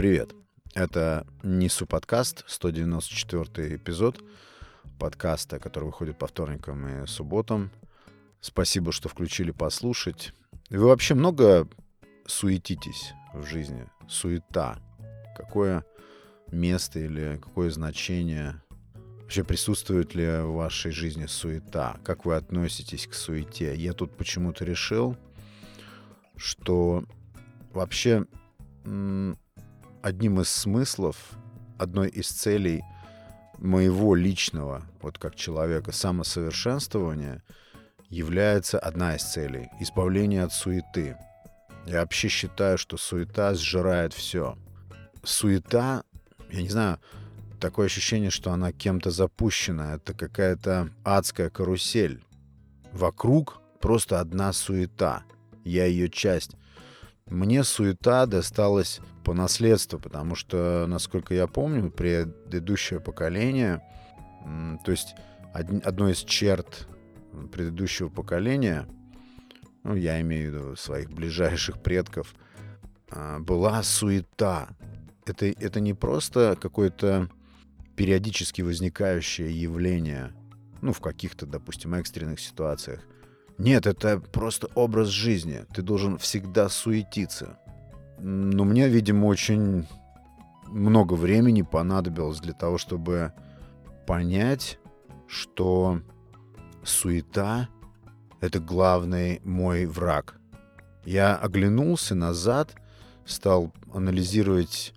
привет. Это Нису подкаст, 194 эпизод подкаста, который выходит по вторникам и субботам. Спасибо, что включили послушать. Вы вообще много суетитесь в жизни? Суета. Какое место или какое значение Вообще присутствует ли в вашей жизни суета? Как вы относитесь к суете? Я тут почему-то решил, что вообще одним из смыслов, одной из целей моего личного, вот как человека, самосовершенствования является одна из целей — избавление от суеты. Я вообще считаю, что суета сжирает все. Суета, я не знаю, такое ощущение, что она кем-то запущена. Это какая-то адская карусель. Вокруг просто одна суета. Я ее часть. Мне суета досталась по наследству, потому что, насколько я помню, предыдущее поколение, то есть одно из черт предыдущего поколения, ну, я имею в виду своих ближайших предков, а, была суета. Это, это не просто какое-то периодически возникающее явление, ну, в каких-то, допустим, экстренных ситуациях. Нет, это просто образ жизни. Ты должен всегда суетиться. Но мне, видимо, очень много времени понадобилось для того, чтобы понять, что суета — это главный мой враг. Я оглянулся назад, стал анализировать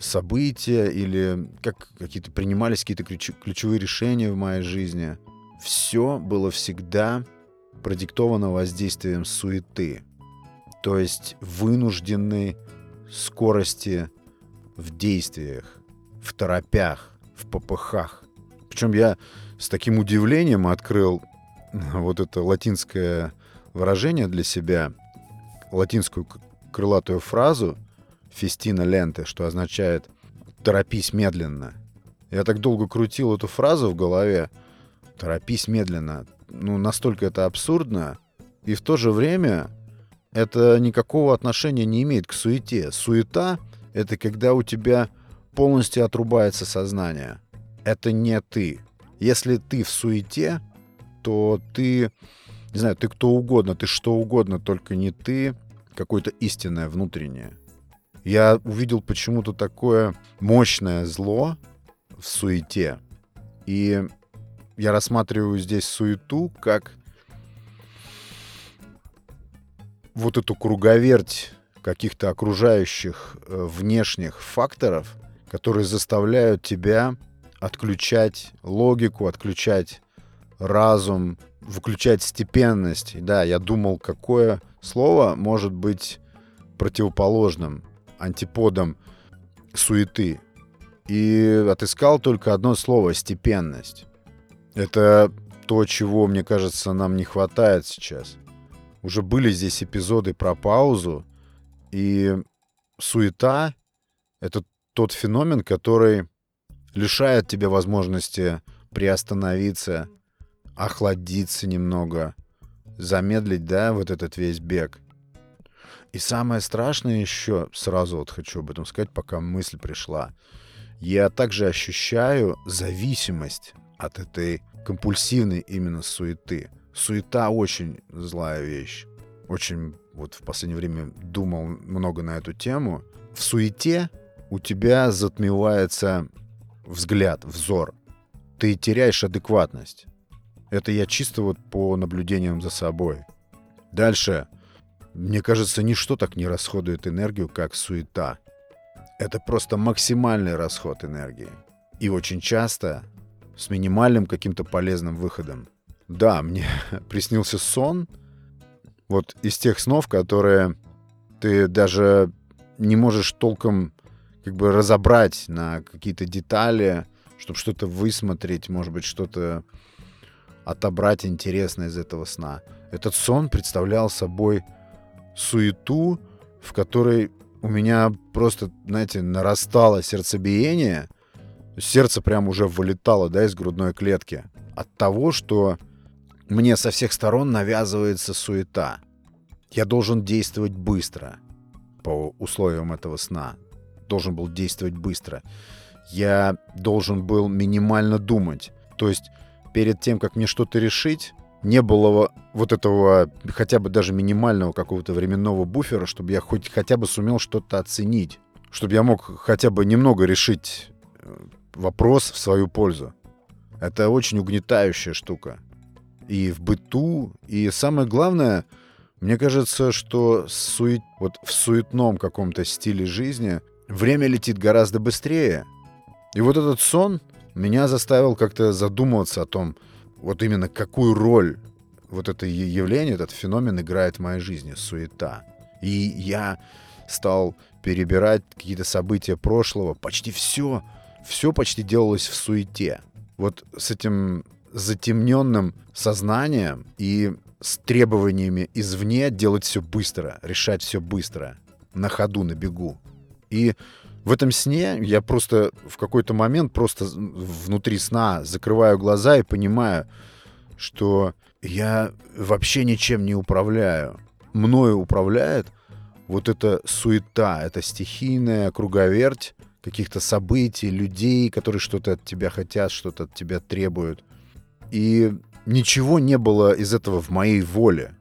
события или как какие-то принимались какие-то ключевые решения в моей жизни. Все было всегда продиктовано воздействием суеты, то есть вынужденной скорости в действиях, в торопях, в попыхах. Причем я с таким удивлением открыл вот это латинское выражение для себя, латинскую крылатую фразу «фестина ленты», что означает «торопись медленно». Я так долго крутил эту фразу в голове «торопись медленно», ну, настолько это абсурдно, и в то же время это никакого отношения не имеет к суете. Суета — это когда у тебя полностью отрубается сознание. Это не ты. Если ты в суете, то ты, не знаю, ты кто угодно, ты что угодно, только не ты, какое-то истинное внутреннее. Я увидел почему-то такое мощное зло в суете. И я рассматриваю здесь суету как вот эту круговерть каких-то окружающих э, внешних факторов, которые заставляют тебя отключать логику, отключать разум, выключать степенность. Да, я думал, какое слово может быть противоположным, антиподом суеты. И отыскал только одно слово — степенность. Это то, чего, мне кажется, нам не хватает сейчас. Уже были здесь эпизоды про паузу, и суета — это тот феномен, который лишает тебя возможности приостановиться, охладиться немного, замедлить, да, вот этот весь бег. И самое страшное еще, сразу вот хочу об этом сказать, пока мысль пришла, я также ощущаю зависимость от этой компульсивной именно суеты. Суета очень злая вещь. Очень вот в последнее время думал много на эту тему. В суете у тебя затмевается взгляд, взор. Ты теряешь адекватность. Это я чисто вот по наблюдениям за собой. Дальше. Мне кажется, ничто так не расходует энергию, как суета. Это просто максимальный расход энергии. И очень часто с минимальным каким-то полезным выходом. Да, мне приснился сон, вот из тех снов, которые ты даже не можешь толком как бы разобрать на какие-то детали, чтобы что-то высмотреть, может быть, что-то отобрать интересное из этого сна. Этот сон представлял собой суету, в которой у меня просто, знаете, нарастало сердцебиение, сердце прям уже вылетало, да, из грудной клетки. От того, что мне со всех сторон навязывается суета. Я должен действовать быстро по условиям этого сна. должен был действовать быстро. Я должен был минимально думать. То есть перед тем, как мне что-то решить, не было вот этого хотя бы даже минимального какого-то временного буфера, чтобы я хоть хотя бы сумел что-то оценить, чтобы я мог хотя бы немного решить э, вопрос в свою пользу. Это очень угнетающая штука. И в быту, и самое главное, мне кажется, что сует, вот в суетном каком-то стиле жизни время летит гораздо быстрее. И вот этот сон меня заставил как-то задумываться о том, вот именно какую роль вот это явление, этот феномен играет в моей жизни, суета. И я стал перебирать какие-то события прошлого. Почти все, все почти делалось в суете. Вот с этим затемненным сознанием и с требованиями извне делать все быстро, решать все быстро, на ходу, на бегу. И в этом сне я просто в какой-то момент просто внутри сна закрываю глаза и понимаю, что я вообще ничем не управляю. Мною управляет вот эта суета, эта стихийная круговерть каких-то событий, людей, которые что-то от тебя хотят, что-то от тебя требуют. И ничего не было из этого в моей воле.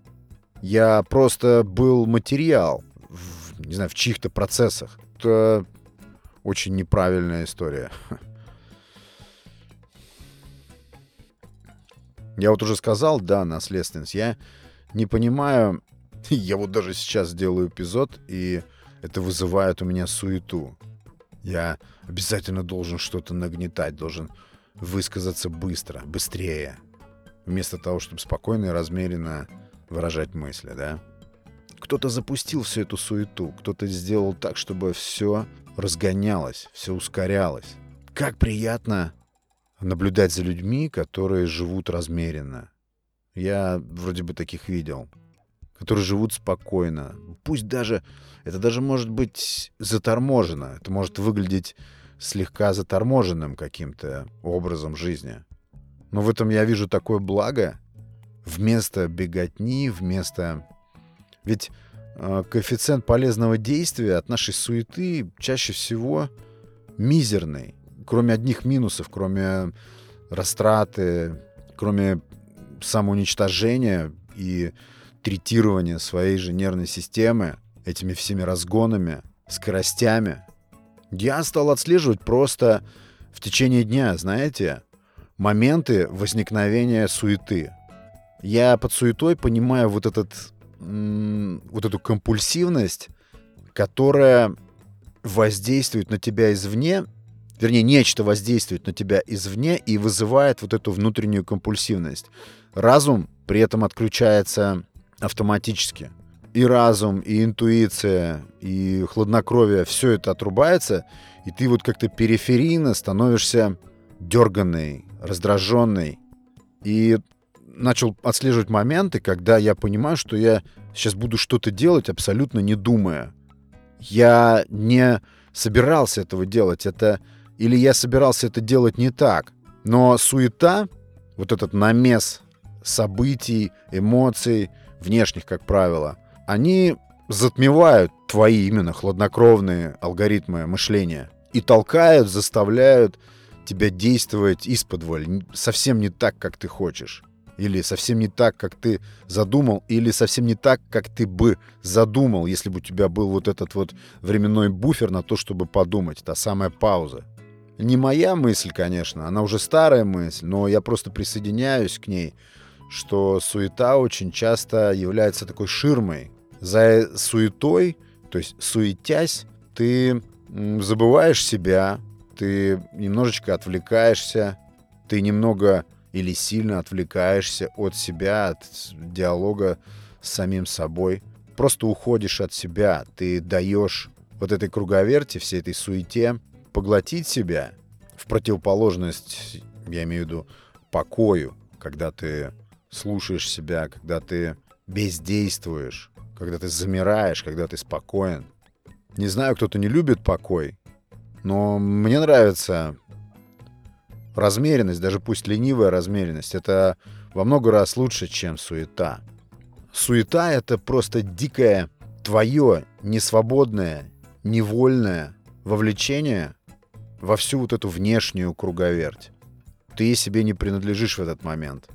Я просто был материал, в, не знаю, в чьих-то процессах. Это очень неправильная история. Я вот уже сказал, да, наследственность. Я не понимаю, я вот даже сейчас делаю эпизод, и это вызывает у меня суету. Я обязательно должен что-то нагнетать, должен высказаться быстро, быстрее, вместо того, чтобы спокойно и размеренно выражать мысли, да? Кто-то запустил всю эту суету, кто-то сделал так, чтобы все разгонялось, все ускорялось. Как приятно наблюдать за людьми, которые живут размеренно. Я вроде бы таких видел, которые живут спокойно. Пусть даже, это даже может быть заторможено, это может выглядеть слегка заторможенным каким-то образом жизни. Но в этом я вижу такое благо. Вместо беготни, вместо... Ведь э, коэффициент полезного действия от нашей суеты чаще всего мизерный кроме одних минусов, кроме растраты, кроме самоуничтожения и третирования своей же нервной системы этими всеми разгонами, скоростями, я стал отслеживать просто в течение дня, знаете, моменты возникновения суеты. Я под суетой понимаю вот этот вот эту компульсивность, которая воздействует на тебя извне вернее, нечто воздействует на тебя извне и вызывает вот эту внутреннюю компульсивность. Разум при этом отключается автоматически. И разум, и интуиция, и хладнокровие, все это отрубается, и ты вот как-то периферийно становишься дерганный, раздраженный. И начал отслеживать моменты, когда я понимаю, что я сейчас буду что-то делать абсолютно не думая. Я не собирался этого делать. Это или я собирался это делать не так. Но суета, вот этот намес событий, эмоций, внешних, как правило, они затмевают твои именно хладнокровные алгоритмы мышления и толкают, заставляют тебя действовать из-под совсем не так, как ты хочешь. Или совсем не так, как ты задумал, или совсем не так, как ты бы задумал, если бы у тебя был вот этот вот временной буфер на то, чтобы подумать, та самая пауза. Не моя мысль, конечно, она уже старая мысль, но я просто присоединяюсь к ней, что суета очень часто является такой ширмой. За суетой, то есть суетясь, ты забываешь себя, ты немножечко отвлекаешься, ты немного или сильно отвлекаешься от себя, от диалога с самим собой. Просто уходишь от себя, ты даешь вот этой круговерти, всей этой суете поглотить себя в противоположность, я имею в виду, покою, когда ты слушаешь себя, когда ты бездействуешь, когда ты замираешь, когда ты спокоен. Не знаю, кто-то не любит покой, но мне нравится размеренность, даже пусть ленивая размеренность. Это во много раз лучше, чем суета. Суета — это просто дикое, твое, несвободное, невольное вовлечение во всю вот эту внешнюю круговерть. Ты себе не принадлежишь в этот момент.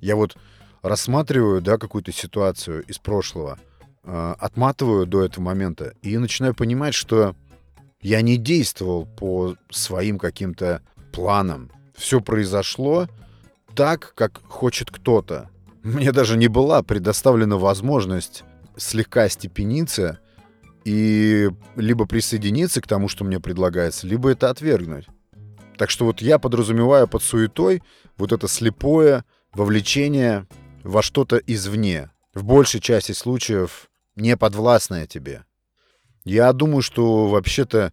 Я вот рассматриваю, да, какую-то ситуацию из прошлого, э, отматываю до этого момента и начинаю понимать, что я не действовал по своим каким-то планам. Все произошло так, как хочет кто-то. Мне даже не была предоставлена возможность слегка степениться и либо присоединиться к тому, что мне предлагается, либо это отвергнуть. Так что вот я подразумеваю под суетой вот это слепое вовлечение во что-то извне. В большей части случаев не подвластное тебе. Я думаю, что вообще-то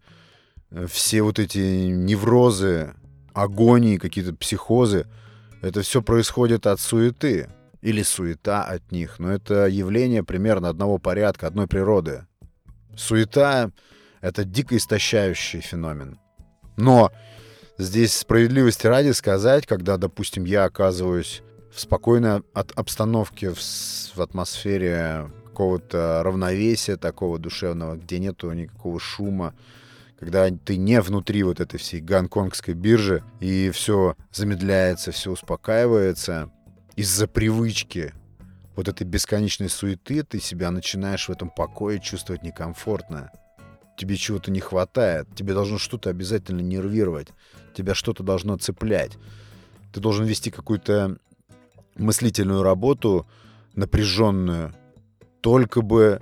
э, все вот эти неврозы, агонии, какие-то психозы, это все происходит от суеты. Или суета от них. Но это явление примерно одного порядка, одной природы. Суета — это дико истощающий феномен. Но здесь справедливости ради сказать, когда, допустим, я оказываюсь в спокойной от обстановке, в, в атмосфере какого-то равновесия такого душевного, где нету никакого шума, когда ты не внутри вот этой всей гонконгской биржи, и все замедляется, все успокаивается из-за привычки вот этой бесконечной суеты, ты себя начинаешь в этом покое чувствовать некомфортно. Тебе чего-то не хватает, тебе должно что-то обязательно нервировать, тебя что-то должно цеплять. Ты должен вести какую-то мыслительную работу, напряженную, только бы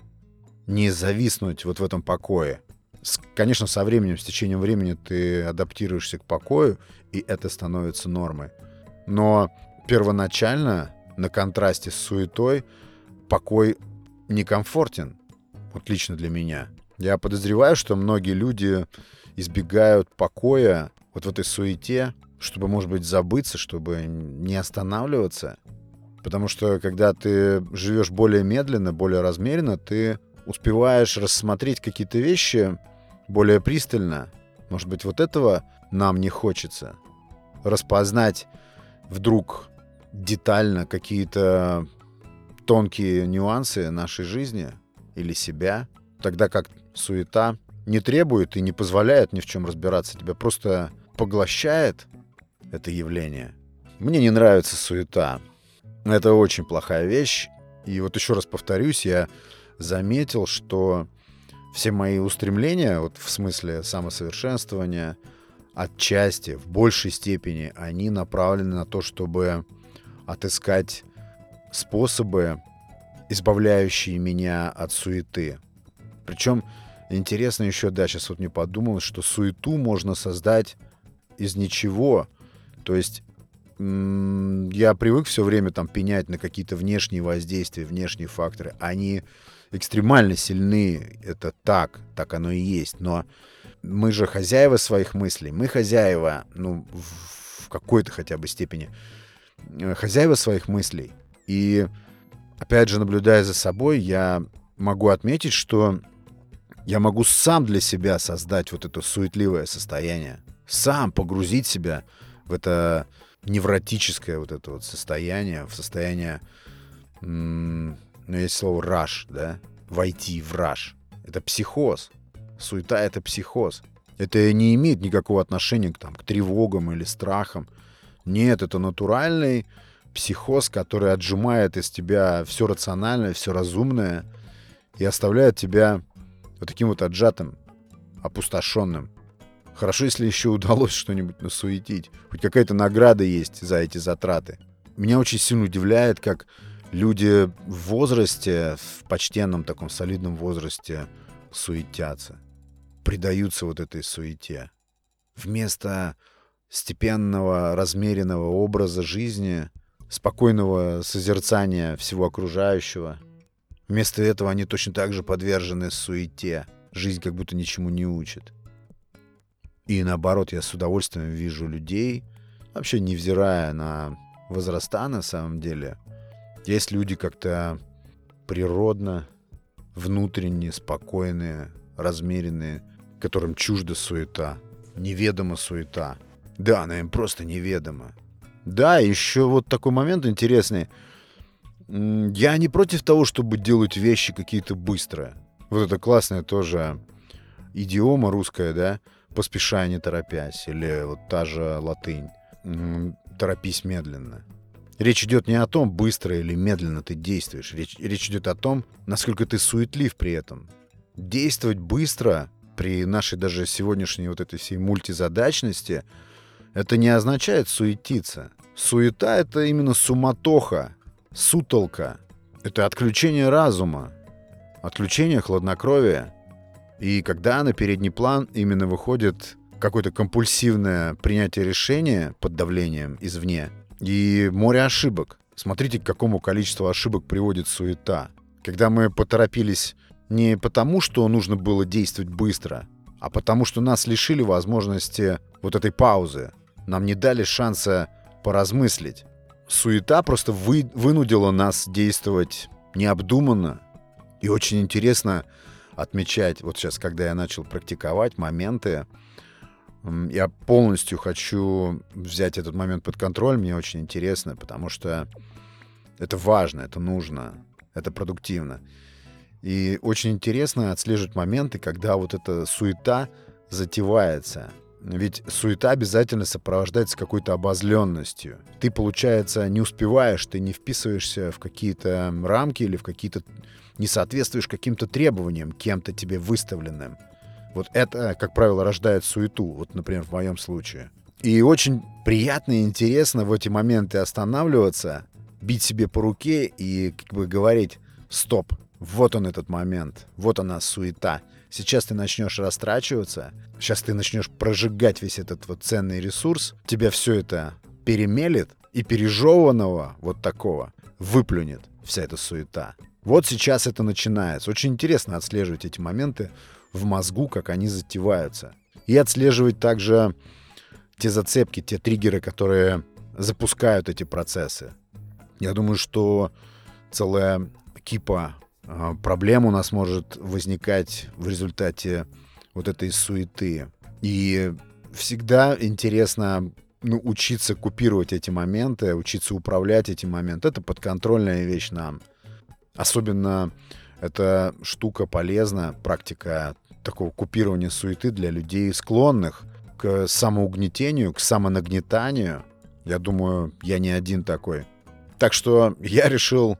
не зависнуть вот в этом покое. Конечно, со временем, с течением времени ты адаптируешься к покою, и это становится нормой. Но первоначально, на контрасте с суетой, покой некомфортен. Вот лично для меня. Я подозреваю, что многие люди избегают покоя вот в этой суете, чтобы, может быть, забыться, чтобы не останавливаться. Потому что когда ты живешь более медленно, более размеренно, ты успеваешь рассмотреть какие-то вещи более пристально. Может быть, вот этого нам не хочется. Распознать вдруг детально какие-то тонкие нюансы нашей жизни или себя, тогда как суета не требует и не позволяет ни в чем разбираться, тебя просто поглощает это явление. Мне не нравится суета. Это очень плохая вещь. И вот еще раз повторюсь, я заметил, что все мои устремления, вот в смысле самосовершенствования, отчасти, в большей степени, они направлены на то, чтобы отыскать способы, избавляющие меня от суеты. Причем интересно еще, да, сейчас вот не подумал, что суету можно создать из ничего. То есть я привык все время там пенять на какие-то внешние воздействия, внешние факторы. Они экстремально сильны, это так, так оно и есть. Но мы же хозяева своих мыслей, мы хозяева, ну, в какой-то хотя бы степени, э, хозяева своих мыслей. И, опять же, наблюдая за собой, я могу отметить, что я могу сам для себя создать вот это суетливое состояние, сам погрузить себя это невротическое вот это вот состояние, в состояние, ну, есть слово раш, да, войти в раш. Это психоз. Суета — это психоз. Это не имеет никакого отношения к, там, к тревогам или страхам. Нет, это натуральный психоз, который отжимает из тебя все рациональное, все разумное и оставляет тебя вот таким вот отжатым, опустошенным. Хорошо, если еще удалось что-нибудь насуетить. Хоть какая-то награда есть за эти затраты. Меня очень сильно удивляет, как люди в возрасте, в почтенном таком солидном возрасте суетятся. Предаются вот этой суете. Вместо степенного, размеренного образа жизни, спокойного созерцания всего окружающего. Вместо этого они точно так же подвержены суете. Жизнь как будто ничему не учит. И наоборот, я с удовольствием вижу людей, вообще невзирая на возраста на самом деле. Есть люди как-то природно, внутренне спокойные, размеренные, которым чужда суета, неведома суета. Да, она им просто неведома. Да, еще вот такой момент интересный. Я не против того, чтобы делать вещи какие-то быстрые. Вот это классное тоже идиома русская, да, поспешай, не торопясь, или вот та же латынь, торопись медленно. Речь идет не о том, быстро или медленно ты действуешь. Речь, речь идет о том, насколько ты суетлив при этом. Действовать быстро при нашей даже сегодняшней вот этой всей мультизадачности, это не означает суетиться. Суета — это именно суматоха, сутолка. Это отключение разума, отключение хладнокровия. И когда на передний план именно выходит какое-то компульсивное принятие решения под давлением извне и море ошибок. Смотрите, к какому количеству ошибок приводит суета. Когда мы поторопились не потому, что нужно было действовать быстро, а потому что нас лишили возможности вот этой паузы. Нам не дали шанса поразмыслить. Суета просто вы, вынудила нас действовать необдуманно. И очень интересно отмечать, вот сейчас, когда я начал практиковать моменты, я полностью хочу взять этот момент под контроль, мне очень интересно, потому что это важно, это нужно, это продуктивно. И очень интересно отслеживать моменты, когда вот эта суета затевается. Ведь суета обязательно сопровождается какой-то обозленностью. Ты, получается, не успеваешь, ты не вписываешься в какие-то рамки или в какие-то... не соответствуешь каким-то требованиям, кем-то тебе выставленным. Вот это, как правило, рождает суету. Вот, например, в моем случае. И очень приятно и интересно в эти моменты останавливаться, бить себе по руке и как бы говорить «стоп, вот он этот момент, вот она суета. Сейчас ты начнешь растрачиваться, сейчас ты начнешь прожигать весь этот вот ценный ресурс, тебя все это перемелет, и пережеванного вот такого выплюнет вся эта суета. Вот сейчас это начинается. Очень интересно отслеживать эти моменты в мозгу, как они затеваются. И отслеживать также те зацепки, те триггеры, которые запускают эти процессы. Я думаю, что целая кипа а, проблем у нас может возникать в результате вот этой суеты. И всегда интересно ну, учиться купировать эти моменты, учиться управлять эти моменты. Это подконтрольная вещь нам. Особенно эта штука полезна, практика такого купирования суеты для людей, склонных к самоугнетению, к самонагнетанию. Я думаю, я не один такой. Так что я решил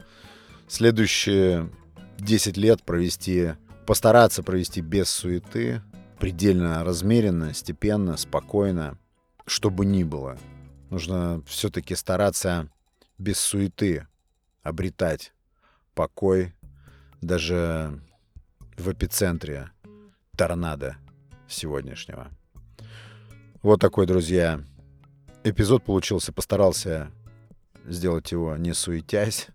следующие 10 лет провести, постараться провести без суеты, предельно размеренно, степенно, спокойно, что бы ни было. Нужно все-таки стараться без суеты обретать покой даже в эпицентре торнадо сегодняшнего. Вот такой, друзья, эпизод получился. Постарался сделать его не суетясь.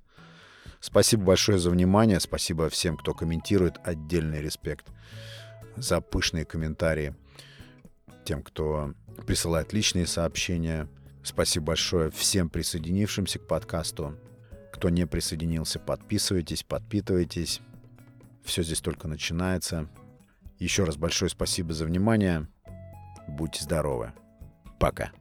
Спасибо большое за внимание. Спасибо всем, кто комментирует. Отдельный респект за пышные комментарии. Тем, кто присылает личные сообщения. Спасибо большое всем присоединившимся к подкасту. Кто не присоединился, подписывайтесь, подпитывайтесь. Все здесь только начинается. Еще раз большое спасибо за внимание. Будьте здоровы. Пока.